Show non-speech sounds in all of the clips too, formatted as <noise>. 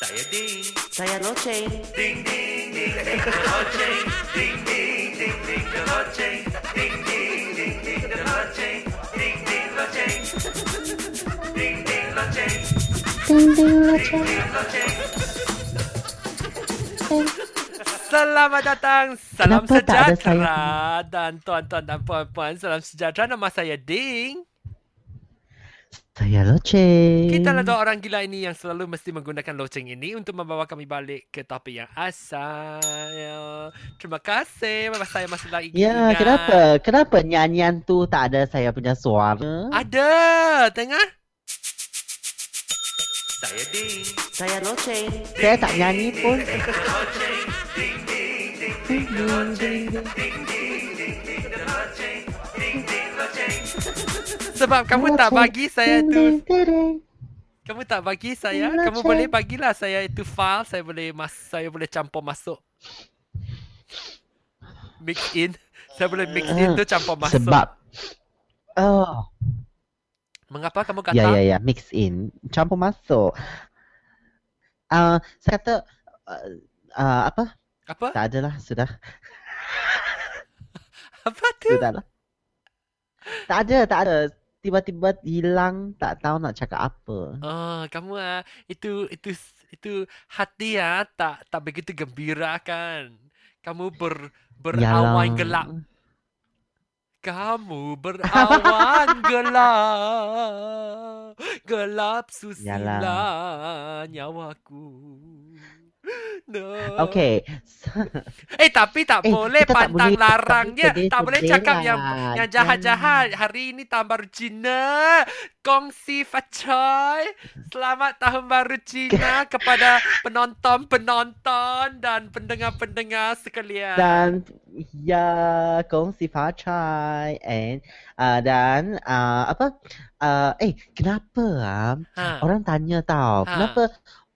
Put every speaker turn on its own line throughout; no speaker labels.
Saya Ding.
Saya loceng.
Ding ding ding ding the loceng. Ding ding ding ding the loceng. Ding ding ding ding the loceng. Ding ding loceng. Ding ding loceng.
Ding ding loceng.
Loceng.
Ding.
Selamat datang. Salam
Kenapa
sejahtera dan tuan-tuan dan puan-puan. Salam sejahtera. Nama saya Ding.
Saya loceng.
Kita lah dua orang gila ini yang selalu mesti menggunakan loceng ini untuk membawa kami balik ke topik yang asal. Ya. Terima kasih. Saya masih lagi
Ya,
ingat.
kenapa? Kenapa nyanyian tu tak ada saya punya suara?
Ada. Tengah. Saya Ding.
Saya loceng.
Saya tak nyanyi pun.
Sebab kamu tak bagi saya tu.
Ding, ding, ding.
Kamu tak bagi saya.
Loceng.
Kamu boleh bagilah saya itu file. Saya boleh mas saya boleh campur masuk. Mix in. Saya boleh mix in tu campur masuk.
Sebab Oh,
Mengapa kamu kata?
ya ya ya, mix in, campur masuk. Uh, saya kata uh, uh, apa?
Apa?
Tak adalah, sudah. <laughs>
Apa tu?
Sudahlah. Tak ada, tak ada. Tiba-tiba hilang, tak tahu nak cakap apa.
Oh, kamu ah itu itu itu hati ah tak tak begitu gembira kan. Kamu ber berawan
Yalah.
gelap. Kamu berawan <laughs> gelap. Gelap susila nyawaku. No.
Okay.
Eh tapi tak
Eh,
boleh
tak
pantang
boleh
larangnya.
sedih-sedih
Tak boleh cakap
lah.
yang yang jahat-jahat. Hari ini tahun baru Cina. Kongsi Facoy. Selamat tahun baru Cina <laughs> kepada penonton-penonton dan pendengar-pendengar sekalian.
Dan ya, kongsi facai and uh, dan uh, apa? Uh, eh, kenapa ah?
Ha.
Orang tanya tau,
Ha.
kenapa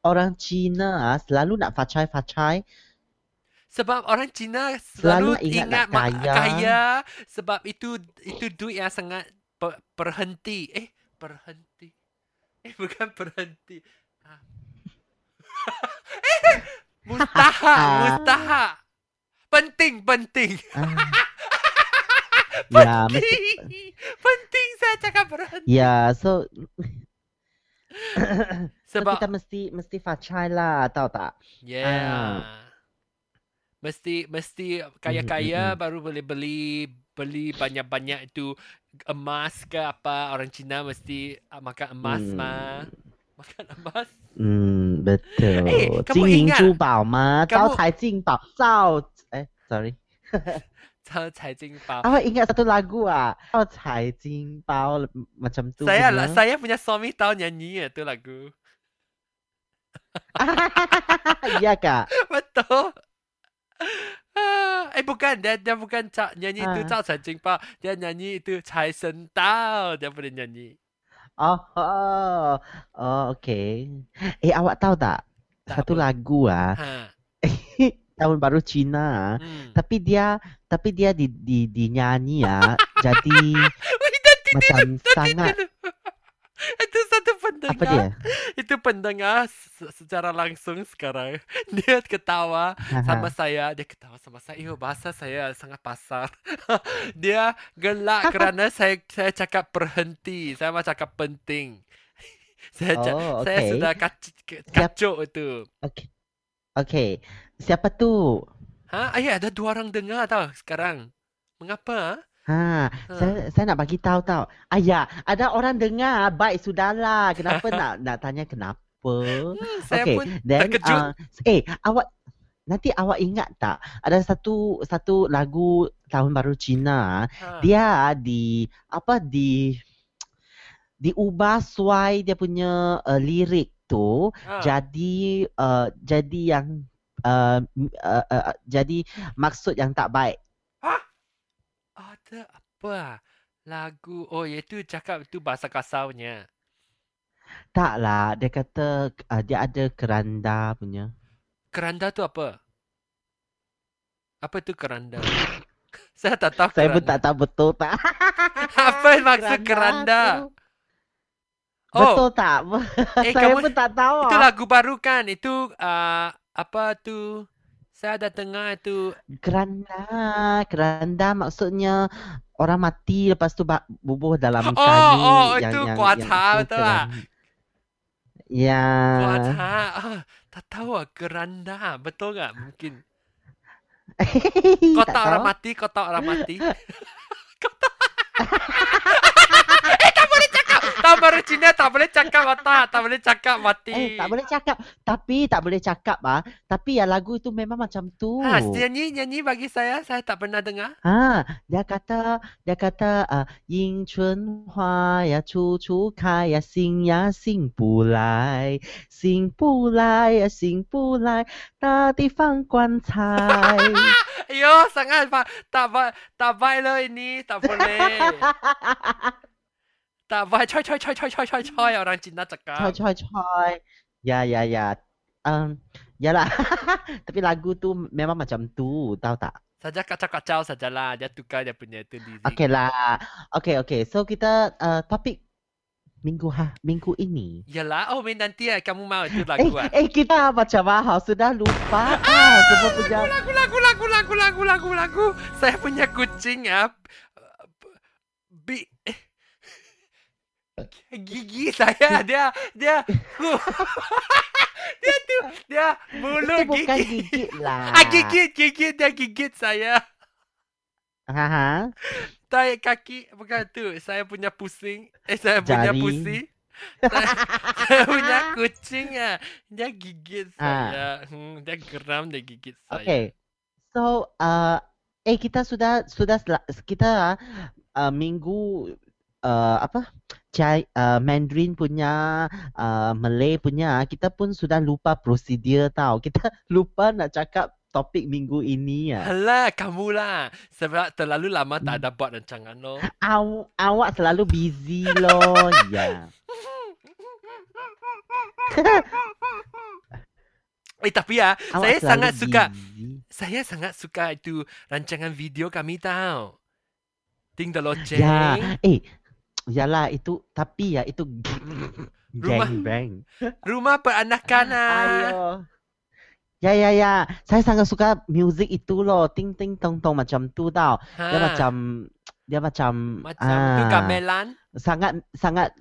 orang Cina ah selalu nak facai-facai?
Sebab orang Cina
Selalu
selalu,
ingat
ingat,
nak kaya.
kaya. Sebab itu itu duit yang sangat per, berhenti. Eh, berhenti. Eh, bukan berhenti. Ah. <laughs> eh, mustahak, <laughs> mustahak. Penting, penting.
Ah. <laughs> ya,
Penting. Penting saya cakap berhenti.
ya, so, <coughs> so
Sebab
kita mesti mesti facai lah, tahu tak?
Yeah.
Ah.
Mesti mesti
Mhm,
kaya-kaya
mhm.
baru boleh beli beli banyak-banyak itu emas ke apa orang Cina mesti ah, makan emas
Hmm.
mah. <laughs> Makan emas.
Hmm, betul.
Eh, kamu
金银
ingat-
珠宝吗？
kamu-
招财进宝，招哎，sorry， <laughs>
Tell
Awak ingat satu lagu ah? Tell 财经包 macam tu.
Saya lah, saya punya suami tahu nyanyi ya tu lagu. <laughs>
Iya kak. <laughs>
Betul. Ah, eh bukan dia dia bukan cak nyanyi itu
ah.
cak Jing pak dia nyanyi itu cai sen Tao. dia boleh nyanyi.
Oh, oh, oh okay. Eh awak tahu tak,
tak
satu
apa.
lagu ah?
Ha
tahun baru Cina.
Hmm.
Tapi dia, tapi dia di di dinyanyi ah, jadi <laughs>
Wait, nanti
macam sangat
dulu. Itu satu pendengar.
apa dia?
Itu pendengar se- secara langsung sekarang. <laughs> Dia ketawa sama saya. Dia ketawa sama saya. Yo, bahasa saya sangat pasar. <laughs> dia gelak kerana saya saya cakap berhenti. Saya mau cakap penting. saya
Oh,
saya
okay.
sudah kac- ke- kacau itu.
Okay. Okay. Siapa tu?
Ha, ayah ada dua orang dengar tau sekarang. Mengapa?
Ha,
Ha.
saya saya nak bagi tahu tau. Ayah, ada orang dengar. Baik sudahlah. Kenapa <laughs> nak nak tanya kenapa?
Hmm, saya
okay,
pun
then,
terkejut.
uh, eh, awak nanti awak ingat tak ada satu satu lagu tahun baru Cina
Ha.
dia di apa di diubah suai dia punya uh, lirik tu
Ha.
jadi uh, jadi yang uh, uh, uh, uh, jadi maksud yang tak baik.
Ada apa? Lagu oh iaitu cakap itu bahasa kasarnya.
Taklah, dia kata uh, dia ada keranda punya.
Keranda tu apa? Apa itu keranda? <laughs> Saya tak tahu
Saya pun
keranda.
tak tahu betul tak. <laughs>
Apa maksud keranda?
tu. Betul tak? <laughs>
Eh,
Saya
kamu-
pun tak tahu.
Itu lagu baru kan? Itu uh, apa tu? Saya ada dengar itu.
Keranda, keranda maksudnya orang mati lepas tu bubuh dalam
Oh,
kayu.
oh, itu kuata,
itu
betul
keran- Ya.
Kuata. Ah, tak tahu ah, keranda. Betul <laughs> tak? Mungkin. Kota orang mati, <laughs> kota orang mati. kota tak boleh cakap. Tak baru Cina tak boleh cakap mata, tak boleh cakap mati.
Eh, tak boleh cakap. Tapi tak boleh cakap ah. Tapi ya lagu itu memang macam tu.
Ha, nyanyi nyanyi bagi saya saya tak pernah dengar.
Ha, dia kata dia kata uh, ying chun hua ya chu chu kai ya sing ya sing bu lai, sing bu lai ya sing bu lai, ta di fang guan cai. <laughs>
Yo, sangat tak tak baik lo ini, tak boleh. <laughs> tak baik. Coy, coy, coy, coy, coy, coy, coy. Orang Cina
Coy,
cakap.
coy, coy. Ya, ya, ya. Um, yalah. Tapi lagu tu memang macam tu, tahu tak?
Saja kacau-kacau sajalah. Dia tukar dia punya tu lirik.
Okay lah. Okay, okay. So kita uh, topik minggu ha minggu ini.
Yalah, oh main nanti lah. Kamu mau itu
Eh,
lagu ah.
eh kita macam mahal sudah lupa ah, semua punya
Lagu, lagu, lagu, lagu, lagu, lagu, lagu. Saya punya kucing ah. Bi, eh. Gigi saya dia dia <laughs> dia tu dia bulu
itu bukan
gigi.
gigit lah.
Ah gigit gigit dia gigit saya.
Ha ha.
Tai kaki bukan tu. Saya punya pusing. Eh saya punya
Jari.
pusing. <laughs> saya, saya punya kucing ah. Dia gigit
Ah.
saya. Hmm, dia geram dia gigit saya.
Okay. So uh, eh kita sudah sudah kita uh, minggu uh, apa? Cai uh, Mandarin punya, uh, Malay punya, kita pun sudah lupa prosedur tau. Kita <laughs> lupa nak cakap topik minggu ini ya.
Alah, kamu lah. Sebab terlalu lama tak ada buat rancangan lo.
Aw, awak selalu busy loh. <laughs> ya.
Eh tapi ya,
Awak
saya sangat suka.
busy.
Saya sangat suka itu rancangan video kami tahu. Ting the loceng.
Ya, eh, yalah itu tapi ya itu <laughs>
Rumah-
gang bang.
Rumah peranakan ah.
Ayo. Ya ya ya, saya sangat suka music itu loh, ting ting tong tong macam tu tau.
Ha,
Dia macam dia macam
macam tu
ah,
gamelan.
sangat sangat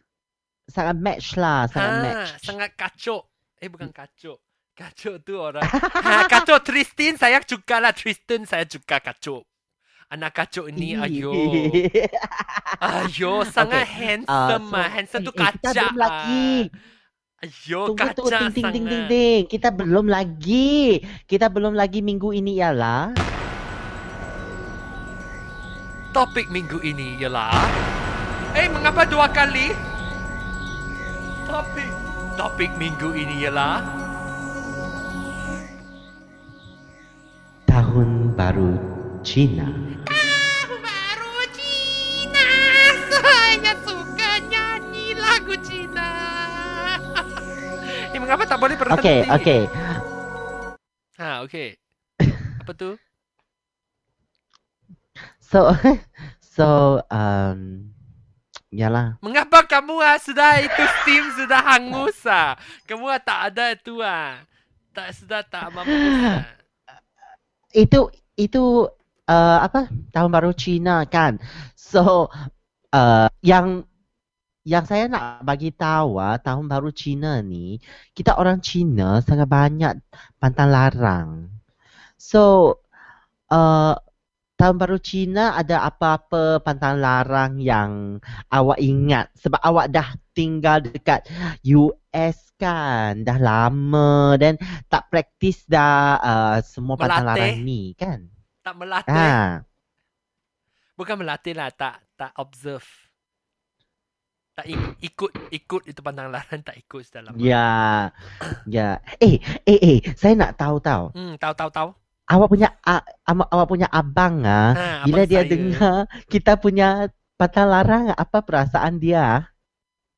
sangat match lah, sangat
Ha,
match.
sangat kacau. Eh bukan kacau. Kacau tu orang. <laughs> ha, kacau Tristan saya suka lah. Tristan saya suka kacau. Anak kacau ini ayo. <laughs> Ayo sangat handsome
so-
ah. Handsome tu
eh, eh, kita belum lagi.
ah. Ayo
Tunggu tu
kacak
ting ting ting ting ting. Kita belum lagi. Kita belum lagi minggu ini ialah
Topik minggu ini ialah Eh mengapa dua kali? Topik Topik minggu ini ialah
tahun baru Cina.
Saya suka nyanyi lagu Cina Eh mengapa tak boleh berhenti?
Okay, okay.
Ha okay Apa tu? <laughs>
So, <laughs> so, um, yalah.
Mengapa kamu ah sudah itu steam sudah hangus ah? Kamu ah tak ada itu ah. Tak sudah tak mampu ah.
Itu, itu, uh, apa? Tahun baru Cina kan. So, uh, yang, yang saya nak bagi tahu ah, tahun baru Cina ni, kita orang Cina sangat banyak pantang larang. So, uh, tahun baru Cina ada apa-apa pantang larang yang awak ingat sebab awak dah tinggal dekat US kan dah lama dan tak praktis dah uh, semua pantang
Melatih.
larang ni kan
Tak melatih.
ha
Bukan melatih lah, tak tak observe. Tak ik- ikut ikut itu pandang larang tak ikut dalam.
ya ya eh eh eh saya nak tahu tahu
Hmm, tahu tahu tahu.
awak punya uh, awak punya abang ah
Ha,
bila
abang
dia
saya,
dengar kita punya pantang larang apa perasaan dia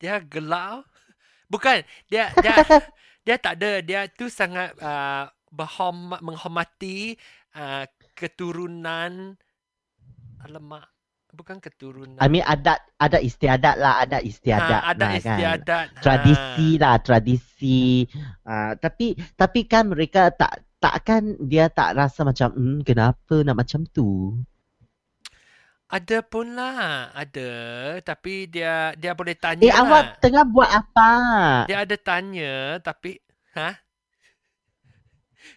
dia gelau. Bukan, dia dia <laughs> dia tak ada, dia tu sangat uh, berhormat menghormati uh, keturunan alamak bukan keturunan.
I mean adat adat istiadat lah, adat istiadat
ha, ada
lah kan.
istiadat.
Tradisi lah, tradisi. Uh, tapi tapi kan mereka tak takkan dia tak rasa macam hmm, kenapa nak macam tu.
Ada pun lah, ada. Tapi dia dia boleh tanya
Eh
lah.
awak tengah buat apa?
Dia ada tanya, tapi ha?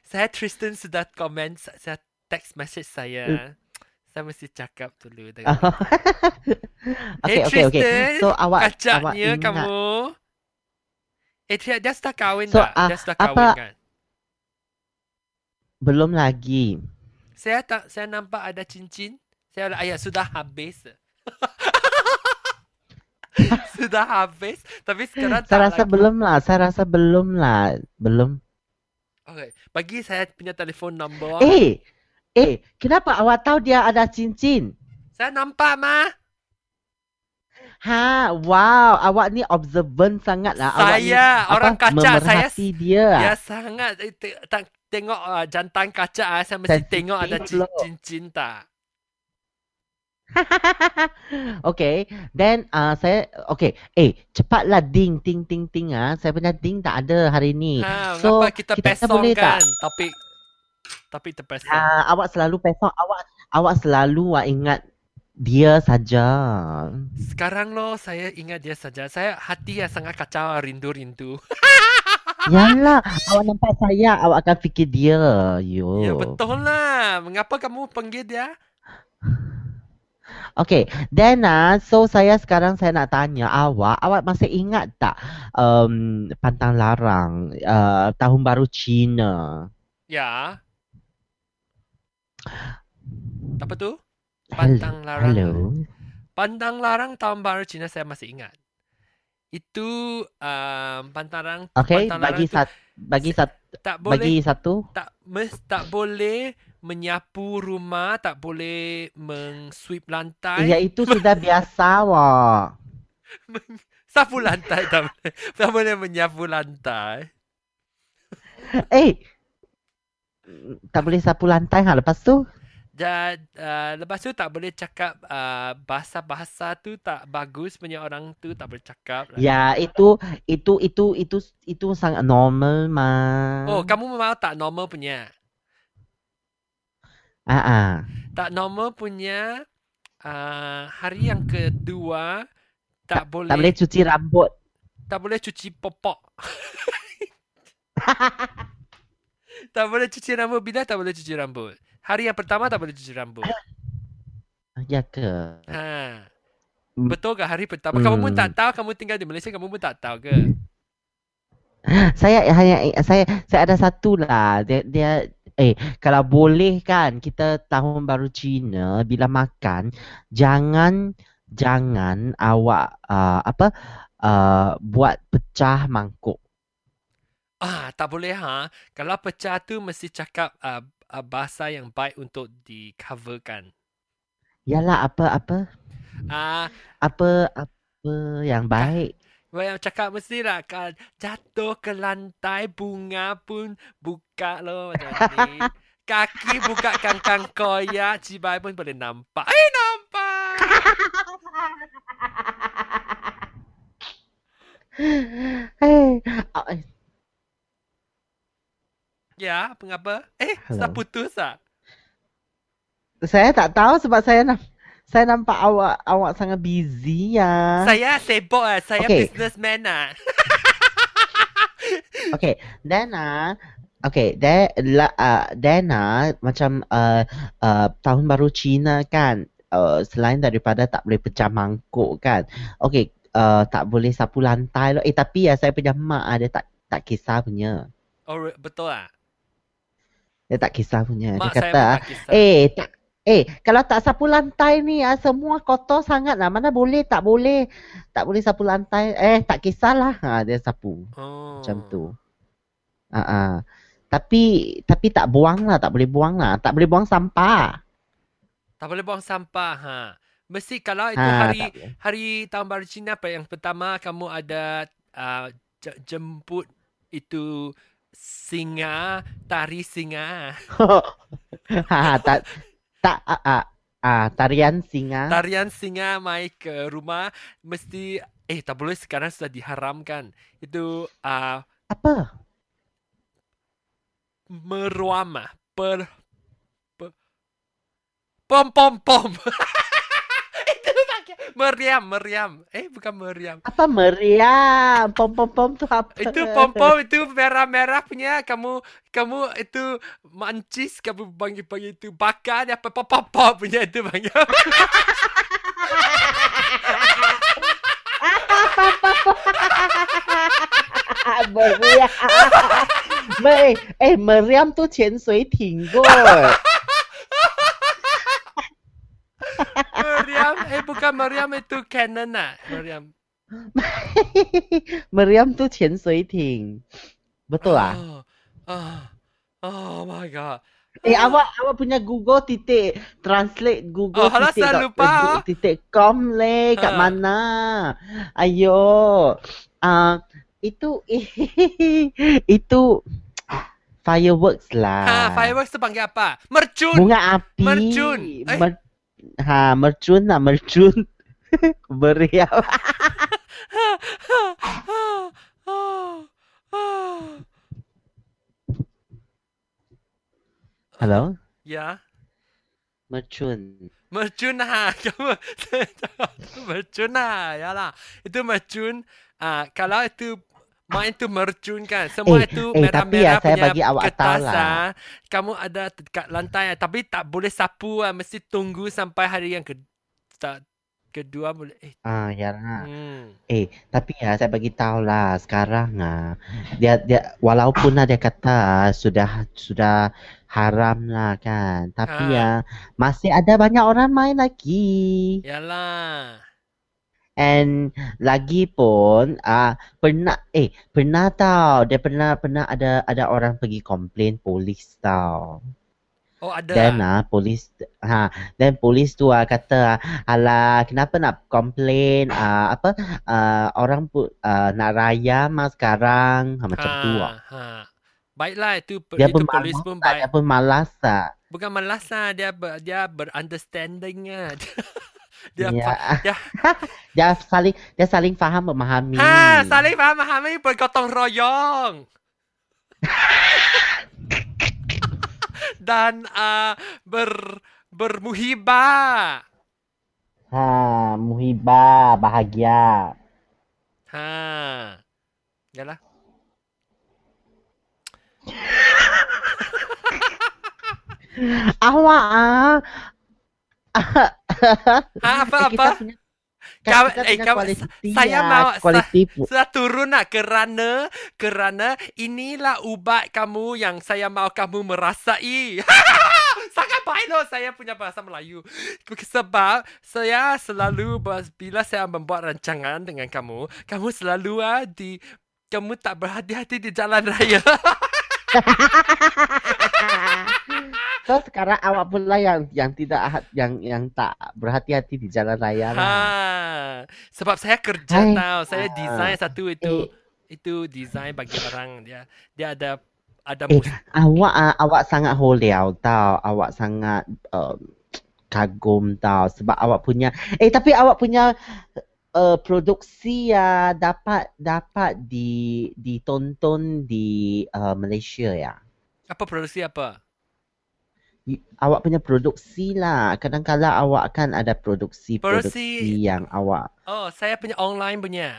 Saya Tristan sudah komen, sa- saya text message saya. Saya mesti cakap dulu dengan
Oh. <laughs> okay, okay, okay.
Tristan,
So awak awak
Kacaknya
ingat
kamu. Eh dia, dia sudah kahwin
So,
tak?
ah,
dia sudah
apa-
kahwin kan?
belum lagi.
Saya tak saya nampak ada cincin. Saya ayah sudah habis. <laughs> sudah habis tapi sekarang tak
Saya rasa
lagi.
belum lah. Saya rasa belum lah. Belum.
Okay. Bagi saya punya telefon nombor.
Eh, eh, kenapa awak tahu dia ada cincin?
Saya nampak mah.
Ha, wow, awak ni observant sangat lah. awak ni,
Saya orang
apa,
kaca saya
memerhati dia.
Ya sangat eh, tengok uh, jantan kaca ah, saya mesti
Sensitif
tengok ada cin-
loh.
cincin tak. <laughs>
okay, then uh, saya okay. Eh, cepatlah ding ting ting ting ah. Saya punya ding tak ada hari ni.
Ha,
So,
kita,
kita
pesong
boleh
kan
tak?
topik topik terpesong.
Ah, awak selalu pesong. Awak awak selalu ah, ingat dia saja.
Sekarang lo saya ingat dia saja. Saya hati yang sangat kacau rindu-rindu. <laughs>
Yalah, awak nampak saya, awak akan fikir dia. Yo.
Ya betul lah. Mengapa kamu panggil dia?
Okay, then ah, so saya sekarang saya nak tanya awak, awak masih ingat tak um, pantang larang uh, tahun baru Cina?
Ya. Apa tu? Pantang larang.
Hello.
Pantang larang tahun baru Cina saya masih ingat. Itu um, pantang larang
Okay,
pantang
bagi
larang tu
sat, bagi sat,
tak boleh
bagi satu.
tak mes tak boleh menyapu rumah, tak boleh mengsweep lantai.
Ya itu sudah <laughs> biasa wah.
Sapu lantai tak boleh. Tak boleh menyapu lantai.
Eh, tak boleh sapu lantai ha lepas tu.
Dan uh, lepas tu tak boleh cakap uh, bahasa-bahasa tu tak bagus punya orang tu tak boleh cakap. lah.
Ya itu itu itu itu itu sangat normal mah.
Oh, kamu mau tak normal punya?
Ah ah.
Tak normal punya uh, hari yang kedua tak, boleh
Tak boleh cuci rambut.
tak boleh cuci popok. <laughs> <laughs> tak boleh cuci rambut bila tak boleh cuci rambut. Hari yang pertama tak boleh cuci rambut.
Ya ke?
Ha.
Hmm.
Betul ke hari pertama? Kamu pun
Hmm.
tak tahu kamu tinggal di Malaysia kamu pun tak tahu ke? <gasps>
Saya hanya saya saya ada satu lah. Dia, dia eh kalau boleh kan kita tahun baru Cina bila makan jangan jangan awak uh, apa uh, buat pecah mangkuk.
Ah, tak boleh ha. Kalau pecah tu mesti cakap uh, uh, bahasa yang baik untuk di coverkan.
Yalah apa apa
Ah,
apa apa yang baik.
yang cakap mesti lah kan jatuh ke lantai bunga pun buka lo macam ni. Kaki buka kangkang koyak, cibai pun boleh nampak. Eh, nampak. <laughs>
Eh, ah, eh,
Ya, mengapa? Eh, sudah
Hello.
putus ah.
saya tak tahu sebab saya nak saya nampak awak awak sangat busy ya.
Saya sibuk ah, saya
Okay.
businessman ah. <laughs>
Okay, then ah, okay, then la, uh, then ah, macam uh, uh, tahun baru Cina kan, uh, selain daripada tak boleh pecah mangkuk kan, okay, uh, tak boleh sapu lantai loh. Eh tapi ya saya punya mak ada tak tak kisah punya,
Oh, betul ah.
Dia tak kisah punya.
Mak
dia kata,
kisah.
eh tak. Eh, kalau tak sapu lantai ni ah, semua kotor sangat lah. Mana boleh, tak boleh. Tak boleh sapu lantai. Eh, tak kisahlah. Ha, dia sapu.
Oh.
Macam tu. Ah, ah. Tapi tapi tak buang lah, tak boleh buang lah. Tak boleh buang sampah.
Tak boleh buang sampah ha. Mesti kalau itu
Ha,
hari hari tahun baru Cina apa yang pertama kamu ada uh, jemput itu singa, tari singa.
ha, tak tak ah, ah. Ah, tarian singa.
Tarian singa mai ke rumah mesti eh tak boleh sekarang sudah diharamkan. Itu uh,
Apa?
meruam ah. Per, per pom pom pom. <laughs> Itu pakai meriam meriam. Eh bukan meriam.
Apa meriam? Pom pom pom tu apa?
Itu pom pom itu merah-merah punya kamu kamu itu mancis kamu panggil panggil itu bakar dia apa pop pop pop punya itu panggil.
meriam. Mer eh meriam tu 潜水艇kot.
meriam eh bukan meriam itu cannon ah meriam. <laughs>
meriam tu 潜水艇. Betul ah?
Oh, oh, oh my god.
Eh awak awak punya Google titik translate Google
Oh, alah,
titik
saya
dot-
lupa,
eh,
ah.
titik com le kat
Ha.
mana? Ayo. Ah itu <laughs> itu fireworks lah.
Ha, fireworks tu panggil apa? Mercun.
Bunga api.
Mercun. Eh?
Mer, ha, mercun lah, mercun. <laughs> Meriam. Hello?
ya.
Mercun.
Mercun ha. <laughs> Kamu <laughs> mercun ha. Ya lah. Itu mercun. Ah, kalau itu main tu mercun kan. Semua
Eh,
itu
eh, tapi ya, saya
punya
bagi awak tahu lah.
ah. Kamu ada dekat lantai ah. tapi tak boleh sapu ah. Mesti tunggu sampai hari yang ke tak kedua boleh. Eh.
Ah, ya lah.
Hmm.
Eh, tapi ya saya bagi tahu lah sekarang ah dia dia walaupun lah dia kata ah, sudah sudah haram lah kan. Tapi
Ha.
ya masih ada banyak orang main lagi.
Yalah.
And lagi pun ah pernah eh pernah tahu dia pernah pernah ada ada orang pergi komplain polis tau.
Oh ada.
Then
ah.
ah polis ha then polis tu ah kata alah kenapa nak komplain ah apa ah orang pu, ah, nak raya mah sekarang ha, macam tu ah.
Ha. Baiklah itu
Dia
itu
pun
polis
malas
pun baik.
dia pun malas lah.
Bukan malas lah dia ber, dia berunderstanding ah. <laughs> dia
Ya.
dia <laughs>
Dia saling dia saling faham memahami.
ha saling faham memahami bergotong royong. <laughs> Dan uh, ber bermuhibah.
Ha, muhibah, bahagia.
Ha. Yalah. <laughs>
Awak ah.
Ha <laughs> apa
Eh,
apa?
kita punya kan
Kau-
kita
eh,
punya
kau-
kualiti
saya
ah,
mau- sa-
kualiti
Sudah turun nak kerana kerana inilah ubat kamu yang saya mau kamu merasai. <laughs> Sangat baik loh saya punya bahasa Melayu. Sebab saya selalu bila saya membuat rancangan dengan kamu, kamu selalu ah di kamu tak berhati-hati di jalan raya. <laughs>
So sekarang awak pula yang yang tidak yang yang tak berhati-hati di jalan raya lah.
ha. Sebab saya kerja
Hai.
tahu, saya
Ah.
design satu itu
Eh.
itu design bagi orang dia dia ada ada
Eh,
mus-
awak ah, awak sangat holiau tau. Awak sangat um, kagum tau sebab awak punya eh tapi awak punya uh, produksi ya dapat dapat di ditonton di uh, Malaysia ya.
apa produksi apa?
Awak punya produksi lah. Kadang-kadang awak kan ada produksi-produksi
Produksi-
yang awak
Oh, saya punya online punya.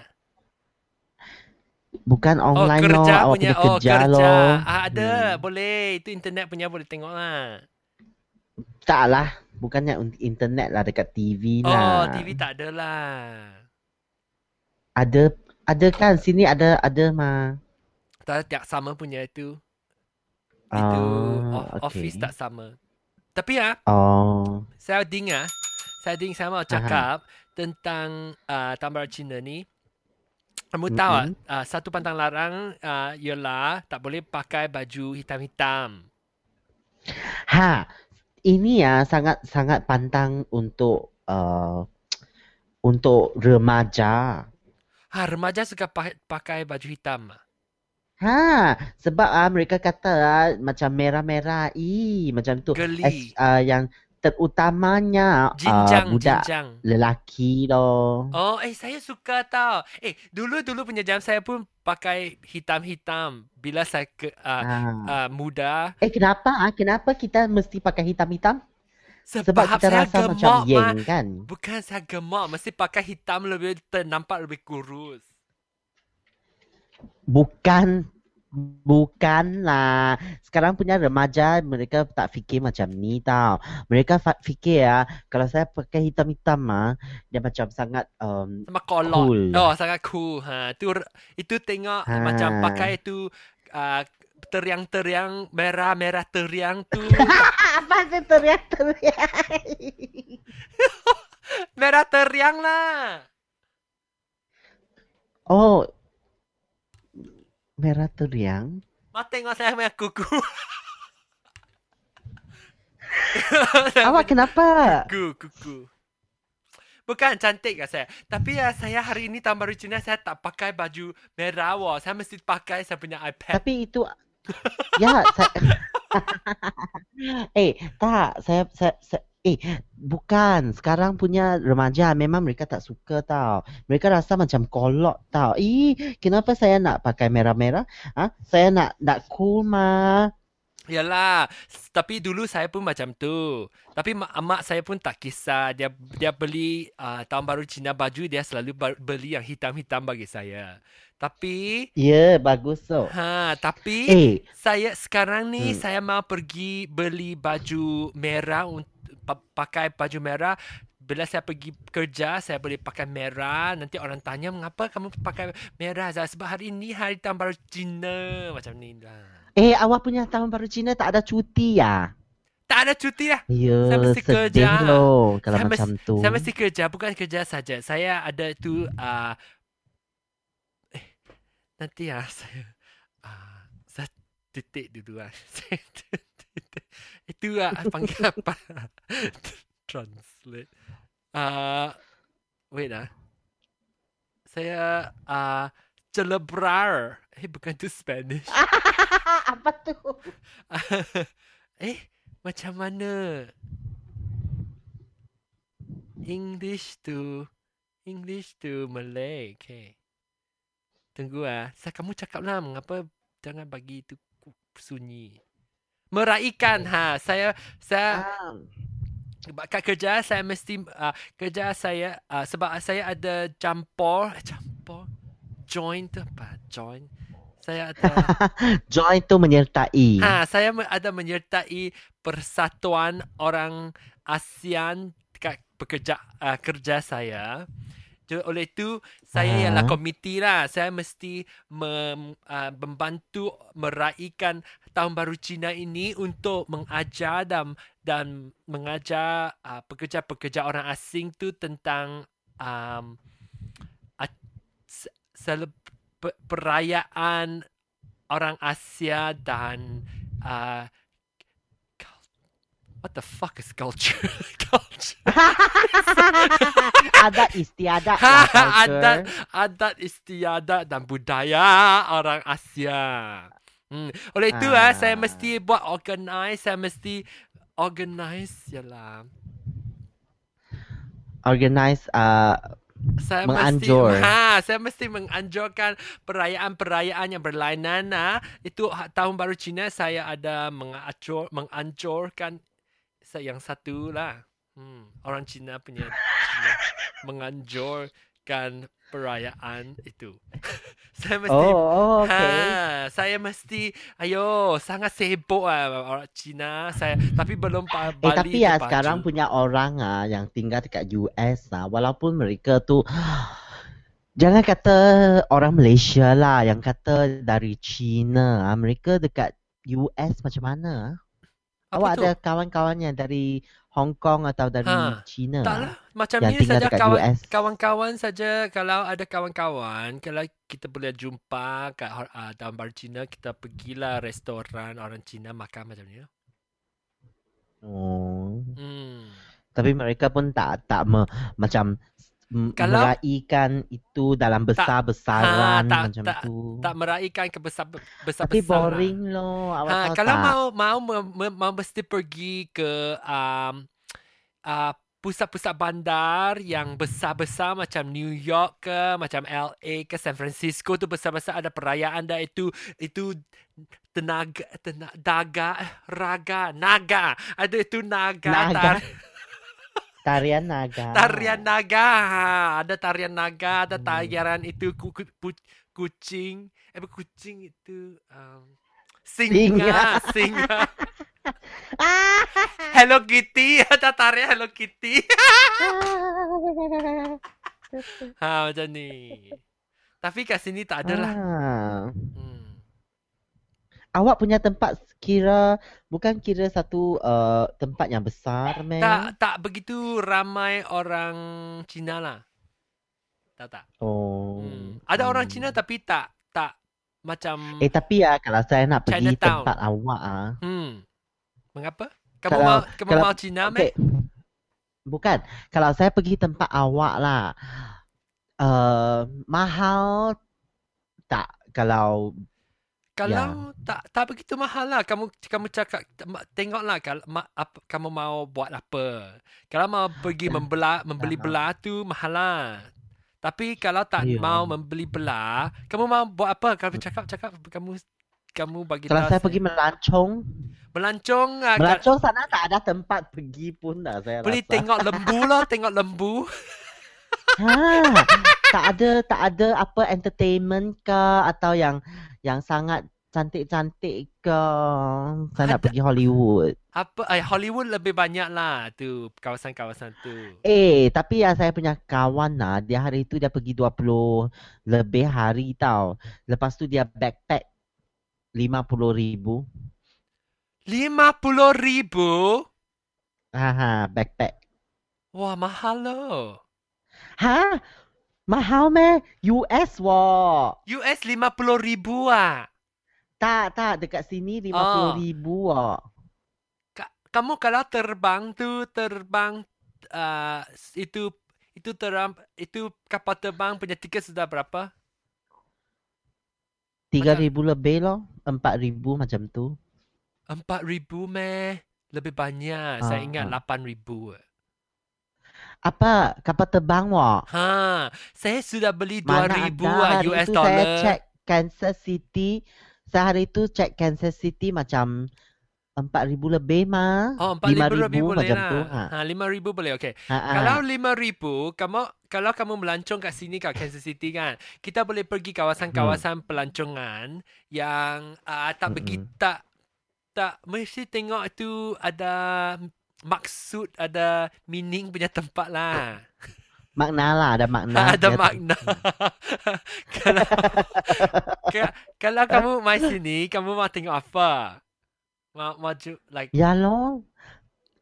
bukan online
oh, kerja
awak
punya.
punya
Oh,
kerja,
kerja. Ah, ada,
Hmm.
boleh. Itu internet punya boleh tengok lah.
Tak lah, bukannya internet lah dekat TV
Oh,
lah.
TV tak ada lah.
Ada ada kan sini ada ada mah.
Tak tak sama punya itu. Itu o- office
okay.
tak sama. Tapi ya,
Oh.
saya dengar, saya dengar saya mau cakap tentang uh, tambal Cina ni. Kamu tahu tak,
Mm-mm.
uh, satu pantang larang uh, ialah tak boleh pakai baju hitam-hitam.
Ha, ini ya sangat sangat pantang untuk uh, untuk remaja.
Ha, remaja suka pakai, pakai baju hitam.
Ha, sebab ah mereka kata ah, macam merah-merah, ih macam tu.
Geli.
As, uh, yang terutamanya uh,
Jinjang,
budak
jinjang.
lelaki loh.
Oh, eh saya suka tau. Eh, dulu-dulu punya jam saya pun pakai hitam-hitam. Bila saya ke uh,
Ah.
uh, muda.
Eh kenapa ah? Kenapa kita mesti pakai hitam-hitam?
Sebab,
Sebab kita
saya
rasa
gemuk,
macam
Ma.
yang kan.
Bukan saya gemuk. Mesti pakai hitam lebih ter- nampak lebih kurus.
Bukan Bukan lah. Sekarang punya remaja mereka tak fikir macam ni tau. Mereka fikir ya, kalau saya pakai hitam-hitam ah, dia macam sangat um,
Sama kolot.
Cool.
Oh, sangat cool. Ha, tu itu tengok
Ha.
macam pakai tu uh, teriang-teriang merah-merah teriang tu. <laughs>
apa sih teriak-teriak? <laughs>
merah teriang lah.
Oh, merah teriang.
Mau tengok saya punya kuku. <laughs>
Awak kenapa?
Kuku, kuku. Bukan cantik kan saya. Tapi ya saya hari ini tahun baru Cina saya tak pakai baju merah wah. Saya mesti pakai saya punya iPad.
Tapi itu <laughs> ya saya <laughs> Eh, tak, saya, saya, saya eh bukan. Sekarang punya remaja memang mereka tak suka tau. Mereka rasa macam kolot tau. Ih, kenapa saya nak pakai merah-merah? Ah, saya nak nak cool mah.
Yalah, tapi dulu saya pun macam tu. Tapi mak, mak saya pun tak kisah. Dia dia beli uh, tahun baru Cina baju dia selalu beli yang hitam-hitam bagi saya. Tapi
Ya, bagus tu.
ha, tapi
Eh,
saya sekarang ni
Hmm.
saya mau pergi beli baju merah untuk pa- pakai baju merah. Bila saya pergi kerja, saya boleh pakai merah. Nanti orang tanya, mengapa kamu pakai merah? Zah? Sebab hari ini hari tahun baru Cina. Macam ni lah.
eh awak punya tahun baru Cina tak ada cuti ya?
Tak ada cuti lah.
Ya,
Saya mesti kerja.
loh kalau
Saya
macam tu.
Saya mesti kerja, bukan kerja saja. Saya ada tu uh, eh nanti ah <laughs> saya uh, saya titik dulu <laughs> ah. Saya titik. Itu ah panggil apa? <laughs> Translate. Uh, wait ah. Saya uh, celebrar. Eh bukan tu Spanish. <laughs>
Apa tu? <laughs>
eh, macam mana? English to English to Malay. Okay. Tunggu ah. Saya kamu cakap lah mengapa jangan bagi itu sunyi. Meraihkan ha. Saya saya
Ah,
kat kerja saya mesti uh, kerja saya uh, sebab saya ada campur eh, campur join tu apa join saya ada <laughs>
join tu menyertai.
Ha, saya ada menyertai persatuan orang ASEAN kat pekerja uh, kerja saya. Jadi oleh itu saya
Ah.
ialah komiti lah. Saya mesti mem, uh, membantu meraihkan tahun baru Cina ini untuk mengajar dan dan mengajar uh, pekerja-pekerja orang asing tu tentang um, perayaan orang Asia dan uh, what the fuck is culture? <laughs> culture. <laughs>
adat istiadat lah <laughs> culture.
adat adat istiadat dan budaya orang Asia. Hmm. Oleh itu ah.
Ah.
saya mesti buat organize, saya mesti organize yalah.
Organize uh,
Saya
Menganjur.
mesti <laughs> ha, saya mesti menganjurkan perayaan-perayaan yang berlainan ah. Itu ha- tahun baru Cina saya ada mengancur menganjurkan yang satu lah. Hmm, orang Cina punya Cina <laughs> menganjurkan perayaan itu. <laughs> saya mesti
oh, oh okay.
Ha, saya mesti ayo sangat sibuk ah orang Cina saya tapi belum pa-
Eh
balik
tapi
ke
ya
baju.
sekarang punya orang ah yang tinggal dekat US ah walaupun mereka tu <sighs> jangan kata orang Malaysia lah yang kata dari China ah mereka dekat US macam mana ah?
Apa
Awak
tu?
ada kawan-kawan yang dari Hong Kong atau dari
Ha,
China?
Tak
ah?
lah macam
Yang
ni saja kawan
US.
kawan-kawan saja kalau ada kawan-kawan kalau kita boleh jumpa kat uh, dalam bar Cina kita pergilah restoran orang Cina makan macam ni.
Oh.
Hmm.
Tapi mereka pun tak tak me, macam
Kalau-
meraihkan itu dalam besar-besaran
Ha, tak-
macam
tak-
tu.
Tak meraihkan kebesar besar
Tapi boring loh. Awak
Ha,
tahu
kalau
tak?
mau mau me- mau mesti pergi ke um, uh, pusat-pusat bandar yang besar-besar macam New York ke, macam LA ke, San Francisco tu besar-besar ada perayaan dah itu itu tenaga tenaga daga raga naga ada itu naga,
Naga.
tar, <laughs>
Tarian naga.
tarian naga ha, ada tarian naga ada
Hmm.
tarian itu ku, ku, pu- kucing eh kucing itu um,
Singa.
singa singa. <laughs> Hello Kitty <laughs> ada tarian Hello Kitty <laughs> ha macam ni tapi kat sini tak ada lah
Ah.
Hmm.
Awak punya tempat kira bukan kira satu uh, tempat yang besar, meh?
tak tak begitu ramai orang Cina lah tak tak
Oh.
hmm. ada orang
hmm.
Cina tapi tak tak macam
Eh tapi ya kalau saya nak pergi
Chinatown.
tempat awak ah.
hmm. mengapa kamu
Kalau-
mau kamu
kalau-
mau Cina meh
Okey. Bukan. Kalau saya pergi tempat awak lah. Uh, mahal tak kalau
Kalau tak tak begitu mahal lah kamu kamu cakap tengoklah kalau ma, apa, kamu mau buat apa. Kalau mau pergi membela membeli
Ah.
belah tu mahal lah. Tapi kalau tak
Ya.
mau membeli belah, kamu mau buat apa? Kamu cakap cakap kamu kamu bagi
kalau saya pergi melancong,
melancong ah, ka-
melancong sana tak ada tempat pergi pun dah saya
boleh
rasa.
tengok lembu lah, tengok lembu.
Ha, tak ada tak ada apa entertainment ke atau yang yang sangat cantik-cantik ke. Saya nak
Ada.
pergi Hollywood.
Apa eh, Hollywood lebih banyak lah tu kawasan-kawasan tu.
Eh, tapi ya saya punya kawan lah, dia hari itu dia pergi 20 lebih hari tau. Lepas tu dia backpack 50 ribu.
Lima ribu?
Ha ha, backpack.
Wah, mahal loh.
Ha? Mahal meh? US wah.
US lima ribu ah.
Tak, tak. Dekat sini 50
Oh.
ribu wah.
Ka- kamu kalau terbang tu terbang uh, itu itu teram itu kapal terbang punya tiket sudah berapa?
3 ribu lebih loh. 4 ribu macam tu.
Empat ribu meh. Lebih banyak. Saya
Ah,
ingat
ah.
lapan ribu.
Apa? Kapal terbang wah.
Ha, saya sudah beli dua
Mana
ribu
ada
ah US
itu
dollar.
saya check Kansas City. Saya hari itu check Kansas City macam 4 ribu lebih mah.
Oh, empat ribu lebih boleh
macam
lah.
tu. Ha.
Ha, lima ribu boleh. Okay.
Ha, ha.
Kalau lima ribu, kamu kalau kamu melancong kat sini kat Kansas City kan, kita boleh pergi kawasan-kawasan pelancongan yang uh, tak pergi
Mm-mm.
tak tak mesti tengok tu ada maksud ada meaning punya tempat lah.
Makna lah, ada makna. <laughs>
ada makna. <laughs> kalau ka- kalau kamu mai sini, kamu mau tengok apa? Mau mau ju- like
Ya loh.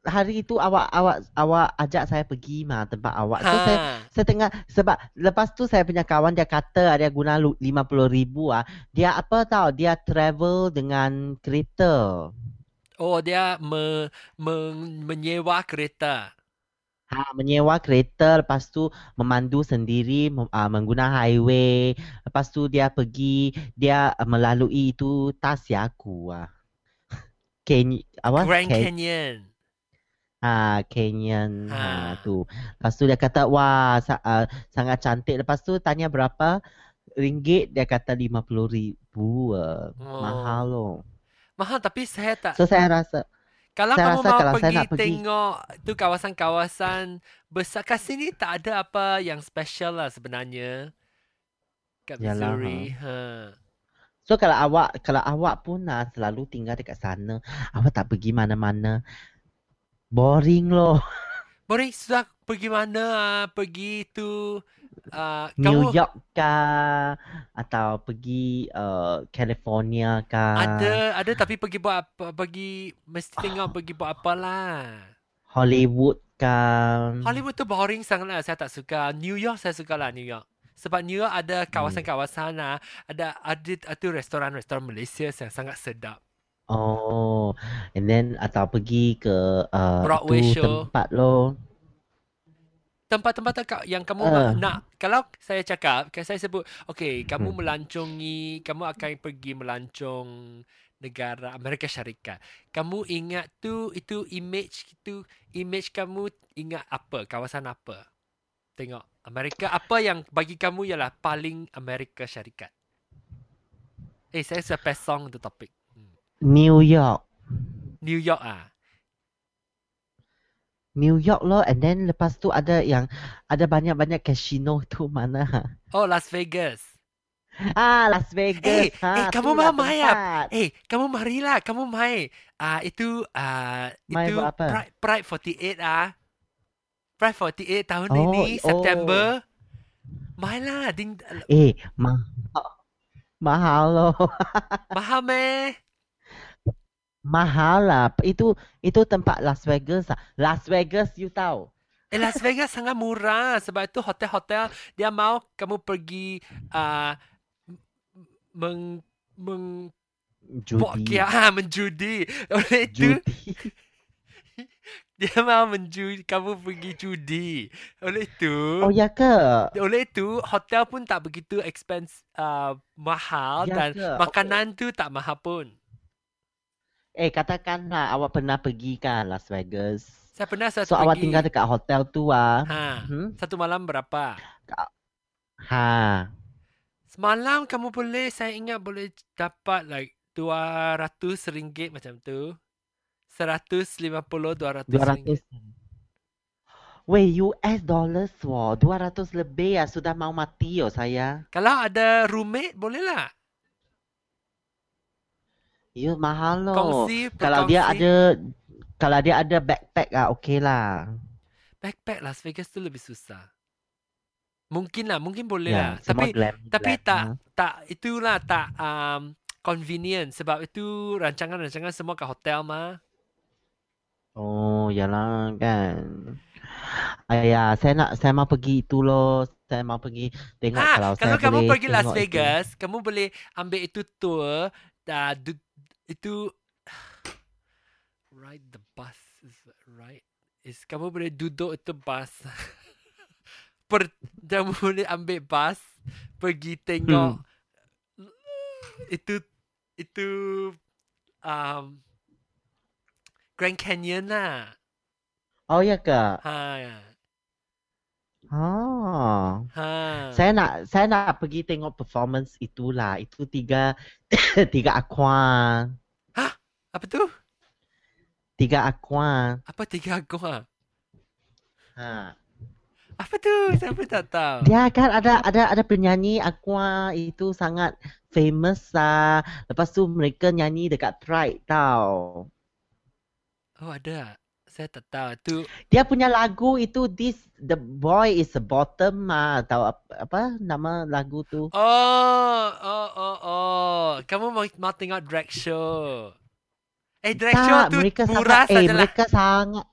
Hari itu awak awak awak ajak saya pergi mah tempat awak. So saya
ha.
saya tengah sebab lepas tu saya punya kawan dia kata dia guna lu- 50 ribu ah. Dia apa tahu dia travel dengan kereta.
Oh, dia me, me, menyewa kereta.
Ha, menyewa kereta lepas tu memandu sendiri mem- ah, mengguna highway. Lepas tu dia pergi dia melalui itu Tasyaku ah. Ken apa?
Grand
Ken-
Canyon.
Ah, Canyon.
Ha.
Ha, tu. Lepas tu dia kata, wah, sa- ah, sangat cantik. Lepas tu tanya berapa ringgit, dia kata 50 ribu. ah.
Oh.
Mahal loh.
Mahal tapi saya tak.
So, saya rasa,
Kalau
saya
kamu
rasa
mau
kalau saya
pergi,
nak pergi-
tengok tu kawasan-kawasan besar kat sini tak ada apa yang special lah sebenarnya. Kat
Yalah,
Missouri. Ha.
so kalau awak, kalau awak pun ah, selalu tinggal dekat sana, awak tak pergi mana-mana. Boring loh. <laughs>
Boleh sudah pergi mana? ah? Pergi tu uh,
New
kamu
York kah? Atau pergi uh, California kah?
ada ada tapi pergi buat apa? Pergi mesti tengok pergi buat apa lah.
Hollywood kah?
Hollywood tu boring sangat lah. Saya tak suka. New York saya suka lah New York. Sebab New York ada kawasan-kawasan lah. Ada ada ada restoran-restoran Malaysia yang sangat sedap.
Oh, and then atau pergi ke uh,
Broadway show.
tempat lo.
Tempat-tempat tak yang kamu uh. nak kalau saya cakap, saya sebut, okey, kamu
Hmm.
melancongi, kamu akan pergi melancong negara Amerika Syarikat. Kamu ingat tu itu image itu image kamu ingat apa? Kawasan apa? Tengok Amerika apa yang bagi kamu ialah paling Amerika Syarikat? Eh saya sudah pesong tu topik. Hmm.
New York.
New York ah.
New York loh and then lepas tu ada yang ada banyak-banyak casino <laughs> tu mana?
Oh Las Vegas.
Ah, Las Vegas.
Eh, eh, kamu
lah
mau main
tempat.
Eh, kamu marilah, kamu main. Ah, itu ah
Main
itu
apa?
Pride, Pride 48 ah. Pride 48 tahun
Oh,
ini
oh.
September. Mainlah, ding
Eh, ma mahal loh. <laughs>
mahal meh.
Mahal lah. Itu itu tempat Las Vegas. lah. Las Vegas you tahu.
Eh, Las Vegas sangat murah sebab itu hotel-hotel dia mau kamu pergi ah meng meng
Judi.
kia ah, menjudi. Oleh itu
Judi. <laughs>
dia mau menjudi kamu pergi judi. Oleh itu
Oh ya ke?
Oleh itu hotel pun tak begitu expense uh, mahal
Ya
dan
ke?
makanan tu tak mahal pun.
Eh katakanlah awak pernah pergi kan Las Vegas.
Saya pernah satu
So awak
pergi.
tinggal dekat hotel tu ah.
Ha,
Hmm?
satu malam berapa?
Ha.
Semalam kamu boleh saya ingat boleh dapat like 200 ringgit macam tu. 150 200 ringgit.
200. Weh, US dollars wah. 200 lebih ya. Sudah mau mati yo saya.
Kalau ada roommate boleh lah.
Ya mahal loh.
Kongsi,
Kalau dia ada kalau dia ada backpack ah okey lah.
backpack Las Vegas tu lebih susah. Mungkin lah, mungkin boleh
Ya,
lah. Tapi
glam,
Tapi
glam,
tak
ha.
tak itulah tak um, convenient sebab itu rancangan-rancangan semua kat hotel mah.
Oh, yalah kan. Ayah, saya nak saya mau pergi itu loh. Saya mau pergi tengok
Ha,
kalau,
kalau
saya
kamu
boleh
pergi Las
tengok itu.
Vegas, kamu boleh ambil itu tour uh, itu <sighs> ride the bus is right is kamu boleh duduk itu bus. <laughs> per, kamu boleh ambil bus pergi tengok
Hmm.
itu itu um, Grand Canyon lah.
Oh ya ke?
Ha, ya.
Oh.
ha.
Saya nak saya nak pergi tengok performance itulah. Itu tiga <coughs> tiga aqua.
Apa tu?
Tiga aqua.
Apa tiga gua?
Ha.
Apa tu? Saya pun tak tahu.
Dia kan ada ada ada penyanyi aqua itu sangat famous lah. Lepas tu mereka nyanyi dekat Pride tau.
Oh ada. Saya tak tahu. Tu
Dia punya lagu itu this the boy is a bottom ah tahu apa, nama lagu tu?
Oh, oh, oh, oh. Kamu mau, mau tengok drag show. Eh, drag show
Tak,
tu
mereka
murah
sangat eh mereka sangat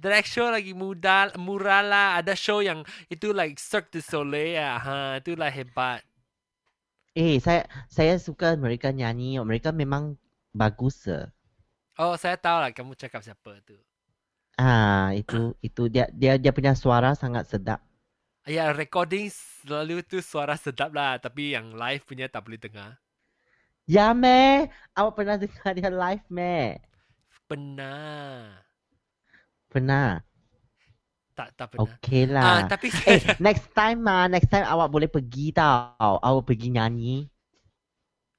Drag show lagi mudah, murah lah. Ada show yang itu like Cirque du Soleil ah. Ha, itulah hebat.
eh saya saya suka mereka nyanyi. Mereka memang bagus. eh.
Oh, saya tahu lah kamu cakap siapa tu.
Ah itu itu dia dia dia punya suara sangat sedap.
Ya, recording selalu tu suara sedap lah. Tapi yang live punya tak boleh dengar.
Ya meh, awak pernah dengar dia live meh?
Pernah.
Pernah.
Tak, tak pernah.
Okey
Ah,
lah.
tapi <laughs>
Eh,
saya
next time ah, next time awak boleh pergi tau. Awak pergi nyanyi.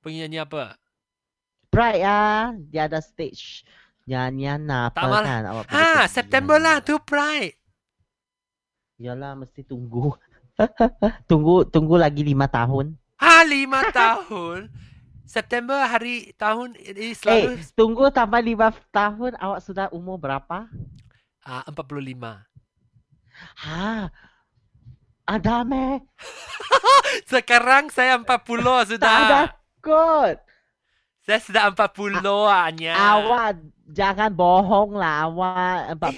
pergi nyanyi apa?
Pride ah, dia ada stage nyanyian apa
Tak malah.
kan awak
Ha, September lah tu Pride.
Yalah mesti tunggu. <laughs> tunggu tunggu lagi lima tahun.
Ha, lima <laughs> tahun. September hari tahun ini selalu
Eh, tunggu tambah lima tahun awak sudah umur berapa?
ah 45.
Ha. Ada meh. <laughs>
Sekarang saya 40 sudah.
Tak ada kot.
Saya sudah 40 hanya.
Awak jangan bohong lah awak 40.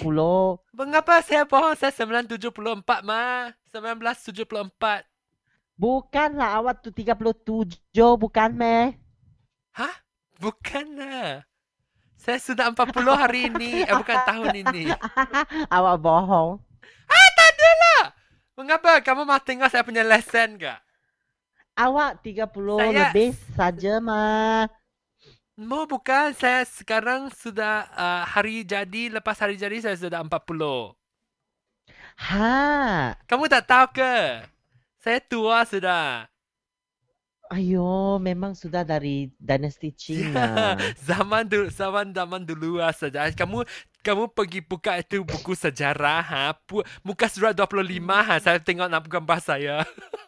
<laughs>
Mengapa saya bohong? Saya 974 mah. 1974.
Bukanlah awak tu 37 bukan meh.
Hah? Bukanlah. Saya sudah 40 hari ini. Eh, bukan tahun ini. <laughs>
awak bohong.
Ah, tak adalah. Mengapa? Kamu mau tengok saya punya lesson ke?
Awak 30
Saya-
lebih saja mah.
Mau bukan saya sekarang sudah uh, hari jadi lepas hari jadi saya sudah 40.
Ha.
Kamu tak tahu ke? Saya tua sudah.
Ayo, memang sudah dari dinasti Cina. <laughs>
zaman dulu zaman zaman dulu lah saja. Kamu kamu pergi buka itu buku sejarah ha. Pu, muka surat 25 ha. Saya tengok nak gambar saya. <laughs>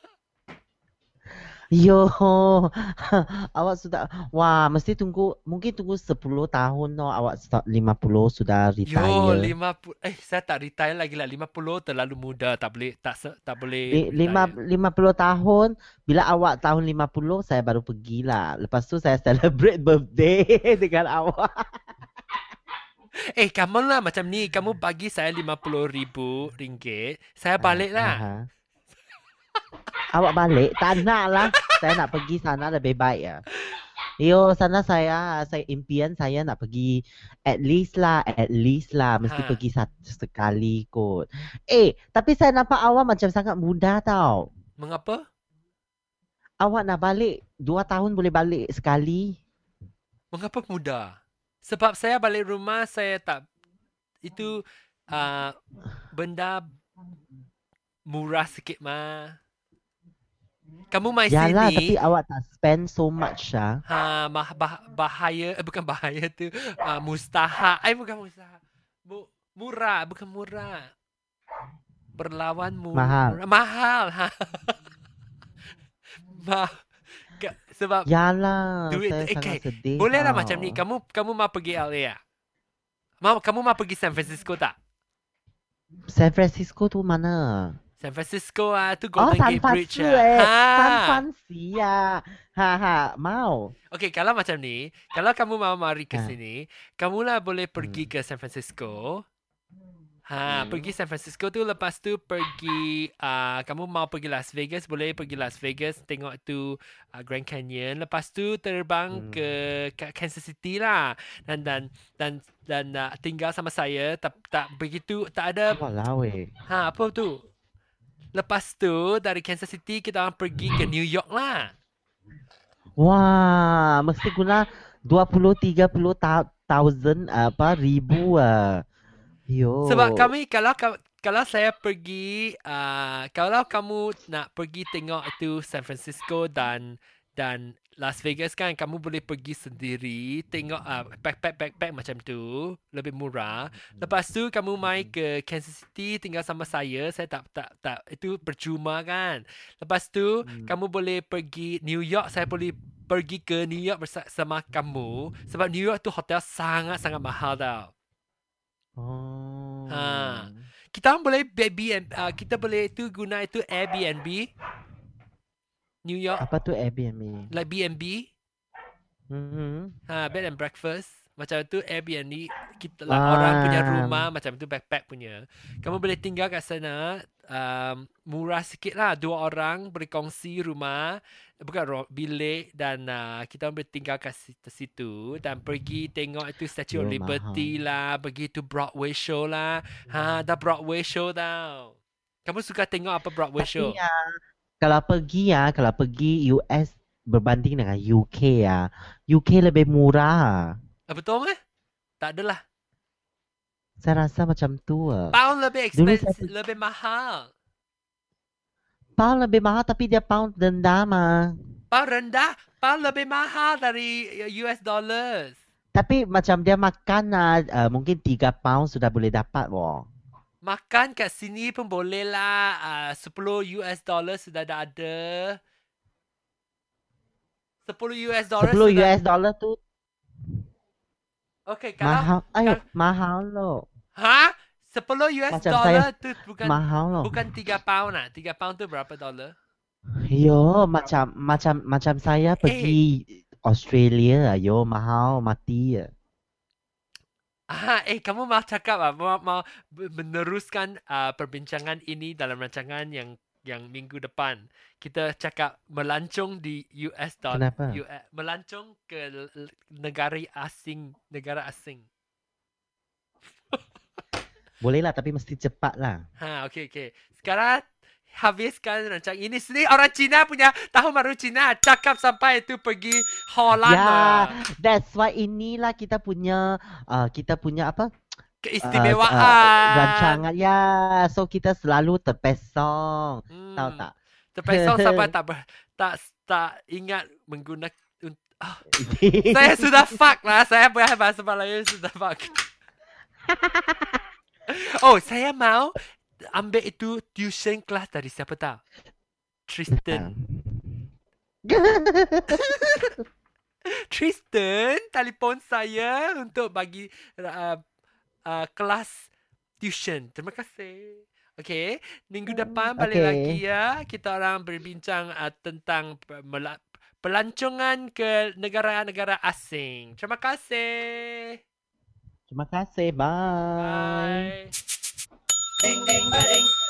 Yo, <laughs> awak sudah, wah, mesti tunggu, mungkin tunggu 10 tahun no, awak sta- 50 sudah
Yo,
retire.
50 eh saya tak retire lagi lah. 50 terlalu muda, tak boleh tak se, tak boleh
Li- Lima,
retire.
50 tahun, bila awak tahun 50, saya baru pergilah. Lepas tu saya celebrate <laughs> birthday dengan awak. <laughs>
Eh, kamu lah macam ni. Kamu bagi saya 50 ribu ringgit. Saya balik lah.
Aha. Awak balik? Tak nak lah. Saya nak pergi sana lebih baik ya. Yo, sana saya, saya impian saya nak pergi at least lah, at least lah. Mesti
Ha.
pergi satu sekali kot. Eh, tapi saya nampak awak macam sangat muda tau.
Mengapa?
Awak nak balik, dua tahun boleh balik sekali.
Mengapa muda? Sebab saya balik rumah, saya tak... Itu uh, benda murah sikit mah. Kamu main
Yalah,
sini,
tapi awak tak spend so much ah.
ha, bah, bah, bahaya, eh, bukan bahaya tu, uh, mustahak. Eh, bukan mustahak. Mu, murah, bukan murah. Berlawan murah.
Mahal.
Mahal. Ha. <laughs> Ma, Ka- sebab
Yalah,
Duit-
saya
eh,
sangat
okay.
sedih
Boleh lah macam ni. Kamu kamu mau pergi LA tak? Mau kamu mau pergi San Francisco tak?
San Francisco tu mana?
San Francisco ah tu
Oh,
Golden Gate Bridge
Francisco
ah.
eh. San
Ha.
Francisco ya. Ha ha, mau.
Okay, kalau macam ni, kalau kamu mau mari ke
Ha.
sini, kamulah boleh pergi ke San Francisco. Ha,
Hmm.
pergi San Francisco tu lepas tu pergi uh, kamu mau pergi Las Vegas, boleh pergi Las Vegas tengok tu uh, Grand Canyon. Lepas tu terbang
Hmm.
ke, ke Kansas City lah. Dan dan dan dan uh, tinggal sama saya tak tak begitu tak ada
Walau eh.
Ha, apa tu? Lepas tu, dari Kansas City, kita orang pergi ke New York lah.
Wah, mesti guna 20 30 ta- thousand apa ribu ah. Yo.
Sebab kami, kalau ka- kalau saya pergi, uh, kalau kamu nak pergi tengok itu San Francisco dan dan Las Vegas kan, kamu boleh pergi sendiri, tengok uh, backpack-backpack macam tu, lebih murah. Lepas tu, kamu mai ke Kansas City, tinggal sama saya, saya tak, tak, tak, itu percuma kan. Lepas tu,
Hmm.
kamu boleh pergi New York, saya boleh pergi ke New York bersama kamu. Sebab New York tu hotel sangat-sangat mahal tau.
Oh.
Ha. Kita boleh Airbnb, uh, kita boleh itu guna itu Airbnb. New York,
Apa tu Airbnb?
like BNB,
Hmm.
ha, bed and breakfast. Macam tu Airbnb, kita lah
Ah.
orang punya rumah macam tu backpack punya. Kamu boleh tinggal kat sana, um, murah sikit lah. Dua orang boleh kongsi rumah, bukan bilik dan uh, kita boleh tinggal kat situ, dan pergi tengok itu Statue of
Yo,
Liberty lah, pergi tu Broadway show lah. Ha, dah Broadway show tau. Kamu suka tengok apa Broadway show?
Tapi ya, kalau pergi ya, kalau pergi US berbanding dengan UK ya, UK lebih murah.
Ah, betul meh? Tak adalah.
Saya rasa macam tu. ah.
Pound lebih
Dulu saya
expensive, lebih mahal.
Pound lebih mahal tapi dia pound rendah mah.
Pound rendah, pound lebih mahal dari US dollars.
Tapi macam dia makan uh, mungkin 3 pound sudah boleh dapat wah.
Makan kat sini pun boleh lah. Uh, 10 US dollars sudah dah ada. 10 US dollars
10
sudah...
US dollar tu
Okay, kalau...
mahal. Ayo,
kalau-
mahal loh.
Ha? 10 US
Macam
dollar tu bukan
Mahal loh.
bukan 3 pound lah. 3 pound tu berapa dolar?
Yo, macam macam macam saya pergi Australia, yo mahal mati.
Ah, eh kamu mau cakap ah, mau, mau meneruskan uh, perbincangan ini dalam rancangan yang yang minggu depan. Kita cakap melancong di US dollar.
Kenapa?
US, melancong ke negara asing, negara asing. <laughs>
Boleh lah tapi mesti cepat lah.
Ha, okey okey. Sekarang habiskan rancang ini. Sini orang Cina punya tahun baru Cina cakap sampai itu pergi Holland.
Ya,
lah.
that's why inilah kita punya uh, kita punya apa?
Keistimewaan.
Uh, uh, rancangan. Ya, so kita selalu terpesong.
Hmm.
Tahu tak?
Terpesong sampai <laughs> tak ber, tak tak ingat menggunakan Oh, <laughs> saya sudah fuck lah. Saya bahasa Melayu sudah fuck. <laughs> oh, saya mau ambil itu tuition class dari siapa tahu? Tristan. <laughs> Tristan telefon saya untuk bagi uh, uh, kelas tuition. Terima kasih. Okay, minggu depan balik
Okay.
lagi ya. Kita orang berbincang uh, tentang mela- pelancongan ke negara-negara asing. Terima kasih.
Terima kasih. Bye.
Bye. Ding ding ba ding.